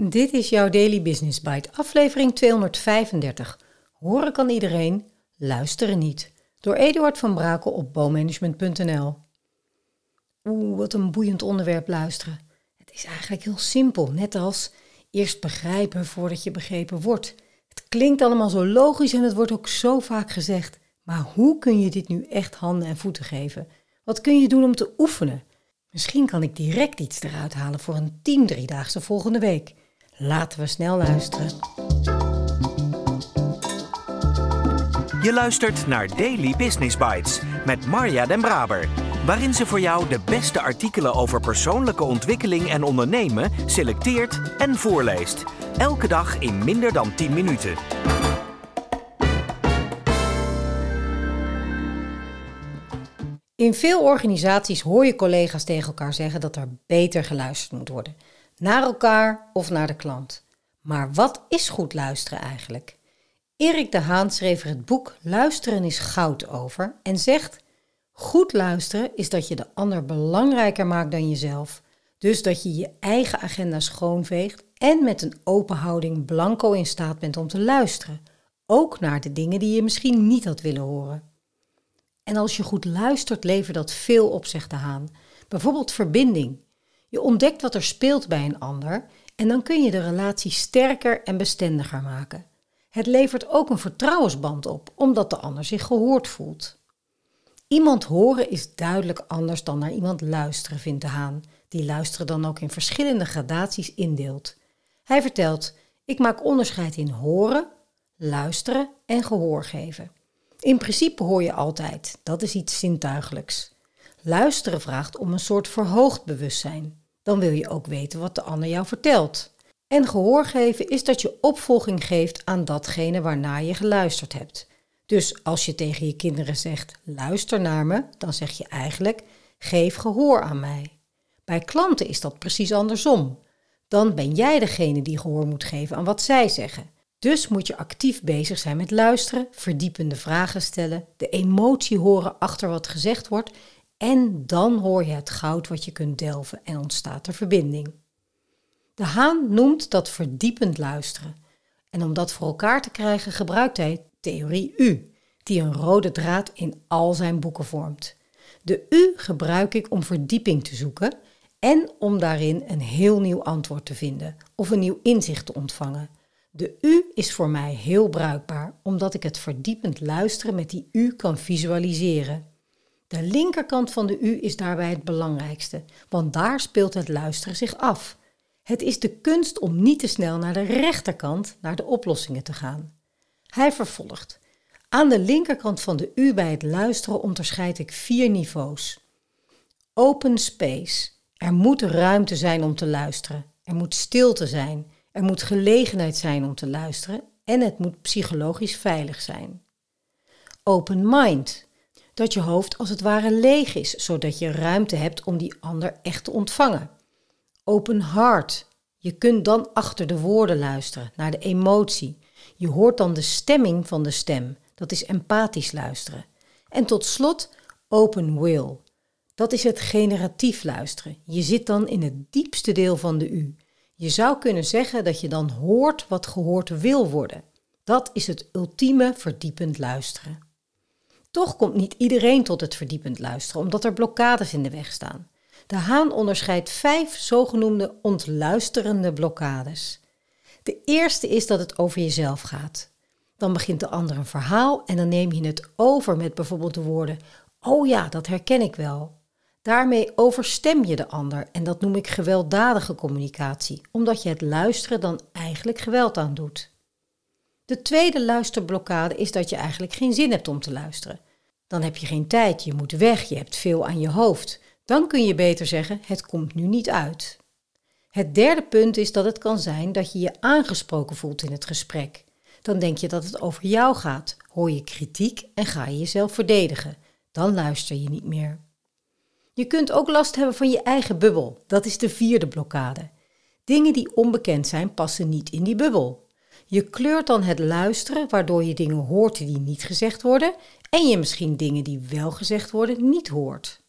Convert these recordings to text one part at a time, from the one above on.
Dit is jouw Daily Business Bite, aflevering 235. Horen kan iedereen, luisteren niet. Door Eduard van Brakel op bowmanagement.nl. Oeh, wat een boeiend onderwerp luisteren. Het is eigenlijk heel simpel, net als eerst begrijpen voordat je begrepen wordt. Het klinkt allemaal zo logisch en het wordt ook zo vaak gezegd. Maar hoe kun je dit nu echt handen en voeten geven? Wat kun je doen om te oefenen? Misschien kan ik direct iets eruit halen voor een team driedaagse volgende week. Laten we snel luisteren. Je luistert naar Daily Business Bites met Marja Den Braber, waarin ze voor jou de beste artikelen over persoonlijke ontwikkeling en ondernemen selecteert en voorleest. Elke dag in minder dan 10 minuten. In veel organisaties hoor je collega's tegen elkaar zeggen dat er beter geluisterd moet worden. Naar elkaar of naar de klant. Maar wat is goed luisteren eigenlijk? Erik de Haan schreef er het boek Luisteren is goud over en zegt: Goed luisteren is dat je de ander belangrijker maakt dan jezelf. Dus dat je je eigen agenda schoonveegt en met een open houding blanco in staat bent om te luisteren. Ook naar de dingen die je misschien niet had willen horen. En als je goed luistert, levert dat veel op, zegt de Haan. Bijvoorbeeld verbinding. Je ontdekt wat er speelt bij een ander en dan kun je de relatie sterker en bestendiger maken. Het levert ook een vertrouwensband op, omdat de ander zich gehoord voelt. Iemand horen is duidelijk anders dan naar iemand luisteren, vindt de Haan, die luisteren dan ook in verschillende gradaties indeelt. Hij vertelt: Ik maak onderscheid in horen, luisteren en gehoor geven. In principe hoor je altijd, dat is iets zintuigelijks. Luisteren vraagt om een soort verhoogd bewustzijn. Dan wil je ook weten wat de ander jou vertelt. En gehoor geven is dat je opvolging geeft aan datgene waarnaar je geluisterd hebt. Dus als je tegen je kinderen zegt: luister naar me, dan zeg je eigenlijk: geef gehoor aan mij. Bij klanten is dat precies andersom. Dan ben jij degene die gehoor moet geven aan wat zij zeggen. Dus moet je actief bezig zijn met luisteren, verdiepende vragen stellen, de emotie horen achter wat gezegd wordt en dan hoor je het goud wat je kunt delven en ontstaat er verbinding. De Haan noemt dat verdiepend luisteren. En om dat voor elkaar te krijgen gebruikt hij theorie U, die een rode draad in al zijn boeken vormt. De U gebruik ik om verdieping te zoeken en om daarin een heel nieuw antwoord te vinden of een nieuw inzicht te ontvangen. De U is voor mij heel bruikbaar omdat ik het verdiepend luisteren met die U kan visualiseren. De linkerkant van de U is daarbij het belangrijkste, want daar speelt het luisteren zich af. Het is de kunst om niet te snel naar de rechterkant, naar de oplossingen te gaan. Hij vervolgt. Aan de linkerkant van de U bij het luisteren onderscheid ik vier niveaus. Open space. Er moet ruimte zijn om te luisteren. Er moet stilte zijn. Er moet gelegenheid zijn om te luisteren. En het moet psychologisch veilig zijn. Open mind dat je hoofd als het ware leeg is, zodat je ruimte hebt om die ander echt te ontvangen. Open heart. Je kunt dan achter de woorden luisteren, naar de emotie. Je hoort dan de stemming van de stem. Dat is empathisch luisteren. En tot slot open will. Dat is het generatief luisteren. Je zit dan in het diepste deel van de U. Je zou kunnen zeggen dat je dan hoort wat gehoord wil worden. Dat is het ultieme verdiepend luisteren. Toch komt niet iedereen tot het verdiepend luisteren, omdat er blokkades in de weg staan. De Haan onderscheidt vijf zogenoemde ontluisterende blokkades. De eerste is dat het over jezelf gaat. Dan begint de ander een verhaal en dan neem je het over met bijvoorbeeld de woorden: Oh ja, dat herken ik wel. Daarmee overstem je de ander en dat noem ik gewelddadige communicatie, omdat je het luisteren dan eigenlijk geweld aan doet. De tweede luisterblokkade is dat je eigenlijk geen zin hebt om te luisteren. Dan heb je geen tijd, je moet weg, je hebt veel aan je hoofd. Dan kun je beter zeggen: het komt nu niet uit. Het derde punt is dat het kan zijn dat je je aangesproken voelt in het gesprek. Dan denk je dat het over jou gaat, hoor je kritiek en ga je jezelf verdedigen. Dan luister je niet meer. Je kunt ook last hebben van je eigen bubbel. Dat is de vierde blokkade. Dingen die onbekend zijn passen niet in die bubbel. Je kleurt dan het luisteren, waardoor je dingen hoort die niet gezegd worden en je misschien dingen die wel gezegd worden niet hoort.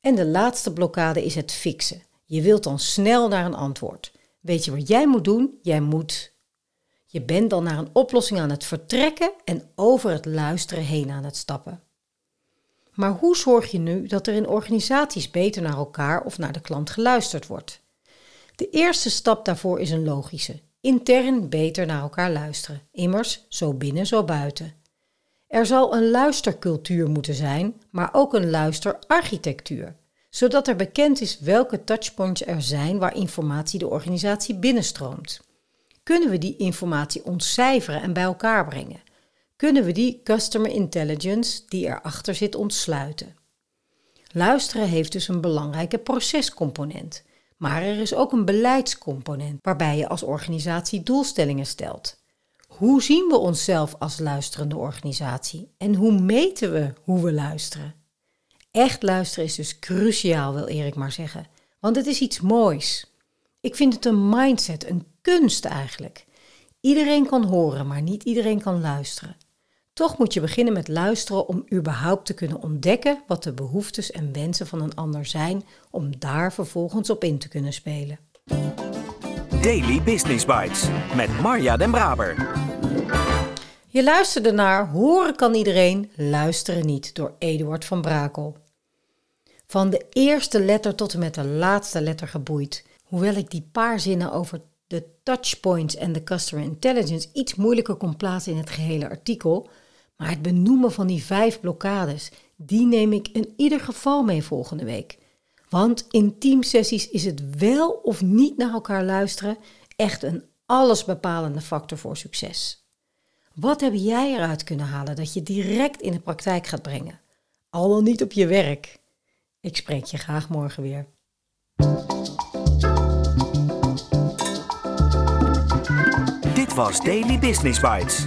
En de laatste blokkade is het fixen. Je wilt dan snel naar een antwoord. Weet je wat jij moet doen? Jij moet. Je bent dan naar een oplossing aan het vertrekken en over het luisteren heen aan het stappen. Maar hoe zorg je nu dat er in organisaties beter naar elkaar of naar de klant geluisterd wordt? De eerste stap daarvoor is een logische. Intern beter naar elkaar luisteren. Immers, zo binnen, zo buiten. Er zal een luistercultuur moeten zijn, maar ook een luisterarchitectuur, zodat er bekend is welke touchpoints er zijn waar informatie de organisatie binnenstroomt. Kunnen we die informatie ontcijferen en bij elkaar brengen? Kunnen we die customer intelligence die erachter zit ontsluiten? Luisteren heeft dus een belangrijke procescomponent, maar er is ook een beleidscomponent waarbij je als organisatie doelstellingen stelt. Hoe zien we onszelf als luisterende organisatie en hoe meten we hoe we luisteren? Echt luisteren is dus cruciaal, wil Erik maar zeggen, want het is iets moois. Ik vind het een mindset, een kunst eigenlijk. Iedereen kan horen, maar niet iedereen kan luisteren. Toch moet je beginnen met luisteren om überhaupt te kunnen ontdekken wat de behoeftes en wensen van een ander zijn, om daar vervolgens op in te kunnen spelen. Daily Business Bites met Marja Den Braber. Je luisterde naar Horen kan iedereen, luisteren niet door Eduard van Brakel. Van de eerste letter tot en met de laatste letter geboeid. Hoewel ik die paar zinnen over de touchpoints en de customer intelligence iets moeilijker kon plaatsen in het gehele artikel, maar het benoemen van die vijf blokkades, die neem ik in ieder geval mee volgende week. Want in teamsessies is het wel of niet naar elkaar luisteren echt een allesbepalende factor voor succes. Wat heb jij eruit kunnen halen dat je direct in de praktijk gaat brengen? Al dan niet op je werk. Ik spreek je graag morgen weer. Dit was Daily Business Bites.